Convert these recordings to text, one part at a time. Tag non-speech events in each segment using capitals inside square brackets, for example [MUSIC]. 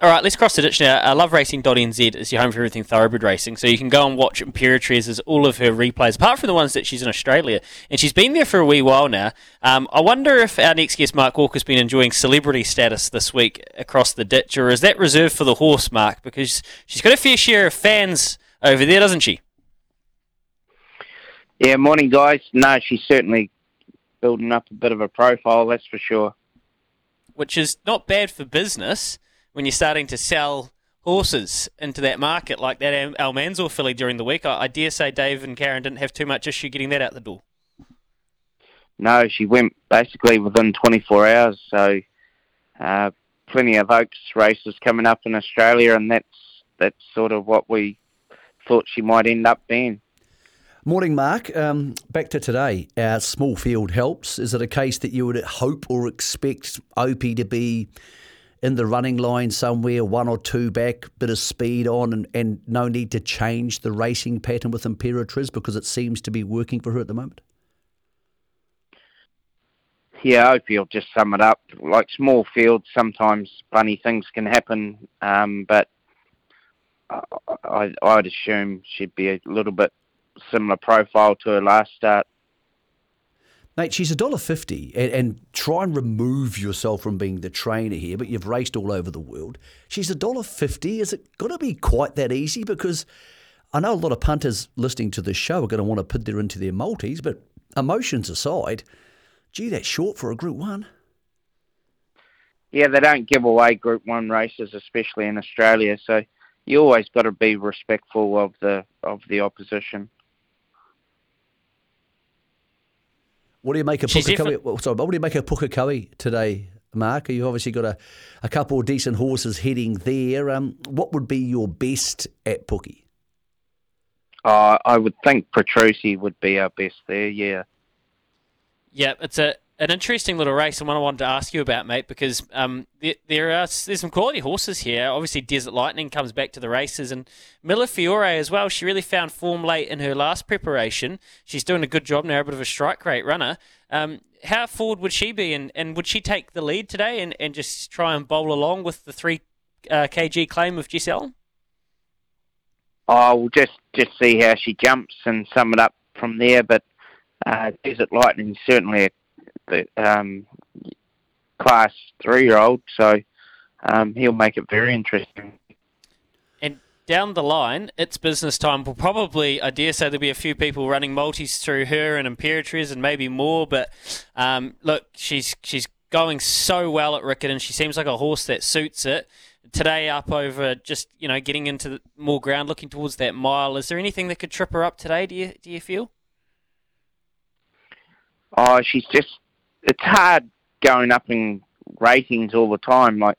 All right, let's cross the ditch now. Uh, LoveRacing.nz is your home for everything thoroughbred racing, so you can go and watch Imperatriz's all of her replays, apart from the ones that she's in Australia, and she's been there for a wee while now. Um, I wonder if our next guest, Mark Walker's been enjoying celebrity status this week across the ditch, or is that reserved for the horse, Mark? Because she's got a fair share of fans over there, doesn't she? Yeah, morning, guys. No, she's certainly building up a bit of a profile, that's for sure. Which is not bad for business when you're starting to sell horses into that market like that Almanzor filly during the week. I, I, dare say Dave and Karen didn't have too much issue getting that out the door. No, she went basically within 24 hours. So uh, plenty of Oaks races coming up in Australia, and that's that's sort of what we thought she might end up being. Morning, Mark. Um, back to today. Our small field helps. Is it a case that you would hope or expect Opie to be in the running line somewhere, one or two back, bit of speed on, and, and no need to change the racing pattern with Imperatriz because it seems to be working for her at the moment? Yeah, I feel just sum it up. Like small fields, sometimes funny things can happen, um, but I, I'd assume she'd be a little bit similar profile to her last start. Mate, she's a dollar fifty, and, and try and remove yourself from being the trainer here. But you've raced all over the world. She's a dollar fifty. Is it going to be quite that easy? Because I know a lot of punters listening to this show are going to want to put their into their multis. But emotions aside, gee, that's short for a Group One. Yeah, they don't give away Group One races, especially in Australia. So you always got to be respectful of the of the opposition. What do you make of Pukekohe? Sorry, what do you make of Pukekohe today, Mark? You've obviously got a, a couple of decent horses heading there. Um, what would be your best at Pookie? Uh, I would think Petrucci would be our best there. Yeah. Yeah, it's a an interesting little race and one I wanted to ask you about, mate, because um, there, there, are there's some quality horses here. Obviously, Desert Lightning comes back to the races, and Miller Fiore as well. She really found form late in her last preparation. She's doing a good job now, a bit of a strike rate runner. Um, how forward would she be, and, and would she take the lead today and, and just try and bowl along with the three uh, kg claim of Jess? Oh, we'll just just see how she jumps and sum it up from there. But uh, Desert Lightning certainly a the um, class three year old, so um, he'll make it very interesting. And down the line, it's business time. We'll probably, I dare say, there'll be a few people running multis through her and Imperatriz and maybe more. But um, look, she's she's going so well at Rickett, and She seems like a horse that suits it. Today, up over just you know getting into more ground, looking towards that mile. Is there anything that could trip her up today? Do you do you feel? Oh, she's just it's hard going up in ratings all the time. Like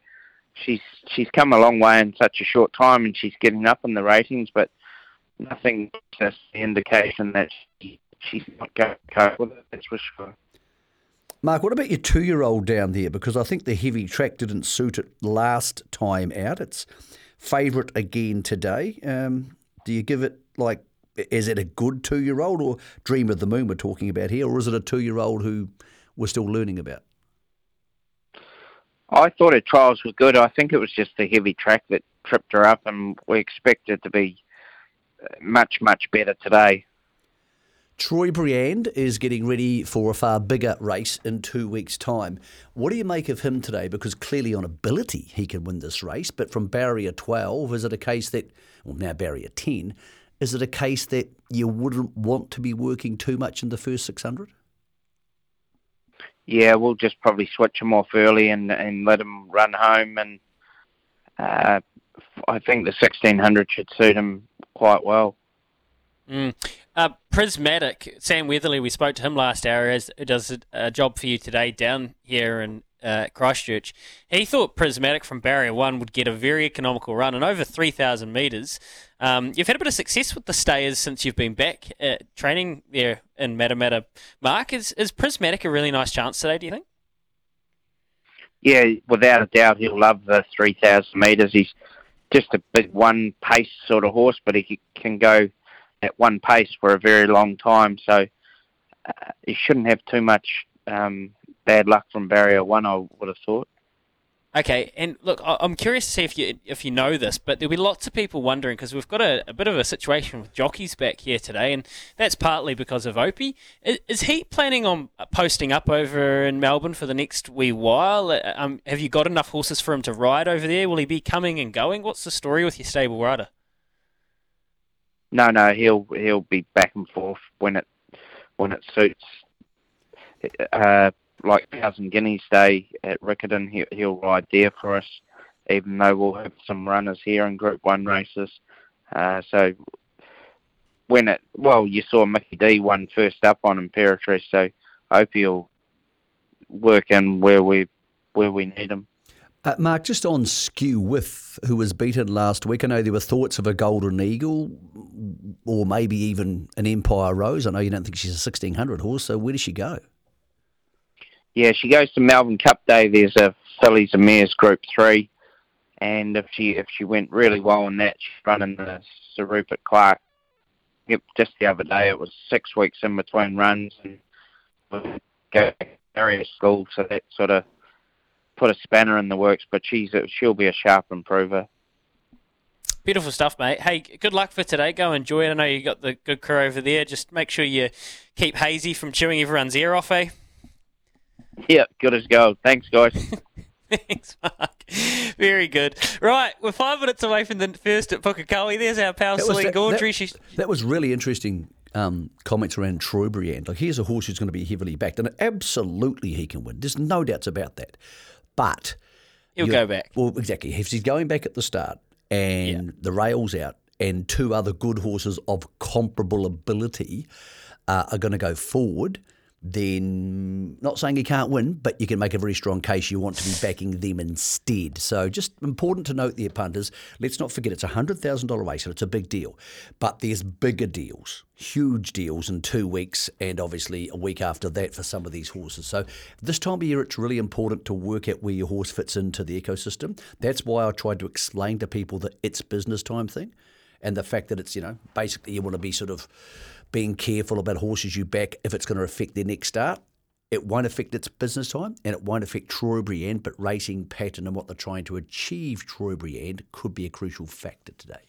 she's she's come a long way in such a short time, and she's getting up in the ratings, but nothing just the indication that she, she's not going to cope with it. That's for sure. Mark, what about your two-year-old down there? Because I think the heavy track didn't suit it last time out. It's favourite again today. Um, do you give it like? Is it a good two-year-old or Dream of the Moon we're talking about here, or is it a two-year-old who we're still learning about? I thought her trials were good. I think it was just the heavy track that tripped her up, and we expect it to be uh, much, much better today. Troy Briand is getting ready for a far bigger race in two weeks' time. What do you make of him today? Because clearly, on ability, he can win this race. But from barrier 12, is it a case that, well, now barrier 10, is it a case that you wouldn't want to be working too much in the first 600? Yeah, we'll just probably switch him off early and and let him run home. And uh, I think the 1600 should suit him quite well. Mm. Uh, Prismatic, Sam Weatherley, we spoke to him last hour, as does a, a job for you today down here in uh, Christchurch. He thought Prismatic from Barrier 1 would get a very economical run and over 3,000 metres. Um, you've had a bit of success with the stayers since you've been back training there in Matamata. Mark, is, is Prismatic a really nice chance today, do you think? Yeah, without a doubt, he'll love the 3,000 metres. He's just a big one pace sort of horse, but he can go at one pace for a very long time. So uh, he shouldn't have too much um, bad luck from barrier one, I would have thought. Okay, and look, I'm curious to see if you if you know this, but there'll be lots of people wondering because we've got a, a bit of a situation with jockeys back here today, and that's partly because of Opie. Is, is he planning on posting up over in Melbourne for the next wee while? Uh, Um, have you got enough horses for him to ride over there? Will he be coming and going? What's the story with your stable rider? No, no, he'll he'll be back and forth when it when it suits. Uh, like Thousand Guineas Day at Riccarton, he, he'll ride there for us. Even though we'll have some runners here in Group One races, uh, so when it well, you saw Mickey D won first up on Imperatriz, so I hope he'll work in where we where we need him. Uh, Mark, just on Skew With, who was beaten last week, I know there were thoughts of a Golden Eagle or maybe even an Empire Rose. I know you don't think she's a 1600 horse, so where does she go? Yeah, she goes to Melbourne Cup Day. There's a fillies and mares Group Three, and if she if she went really well in that, she's running the Sir Rupert Clarke. Yep, just the other day it was six weeks in between runs and go area school, so that sort of put a spanner in the works. But she's she'll be a sharp improver. Beautiful stuff, mate. Hey, good luck for today. Go enjoy it. I know you got the good crew over there. Just make sure you keep Hazy from chewing everyone's ear off, eh? Yeah, good as gold. Thanks, guys. [LAUGHS] Thanks, Mark. Very good. Right, we're five minutes away from the first at Pukekohe. There's our pal That was- Celine that- Gaudray. that- She's That was really interesting um, comments around Troy Briand. Like, here's a horse who's going to be heavily backed, and absolutely he can win. There's no doubts about that. But he'll go back. Well, exactly. If he's going back at the start and the rail's out, and two other good horses of comparable ability uh, are going to go forward, then not saying he can't win, but you can make a very strong case you want to be backing them instead. So just important to note there, punters. Let's not forget it's a hundred thousand dollar race, and it's a big deal. But there's bigger deals, huge deals in two weeks, and obviously a week after that for some of these horses. So this time of year, it's really important to work out where your horse fits into the ecosystem. That's why I tried to explain to people that it's business time thing and the fact that it's you know basically you want to be sort of being careful about horses you back if it's going to affect their next start. It won't affect its business time and it won't affect Troy End, but racing pattern and what they're trying to achieve Troy End could be a crucial factor today.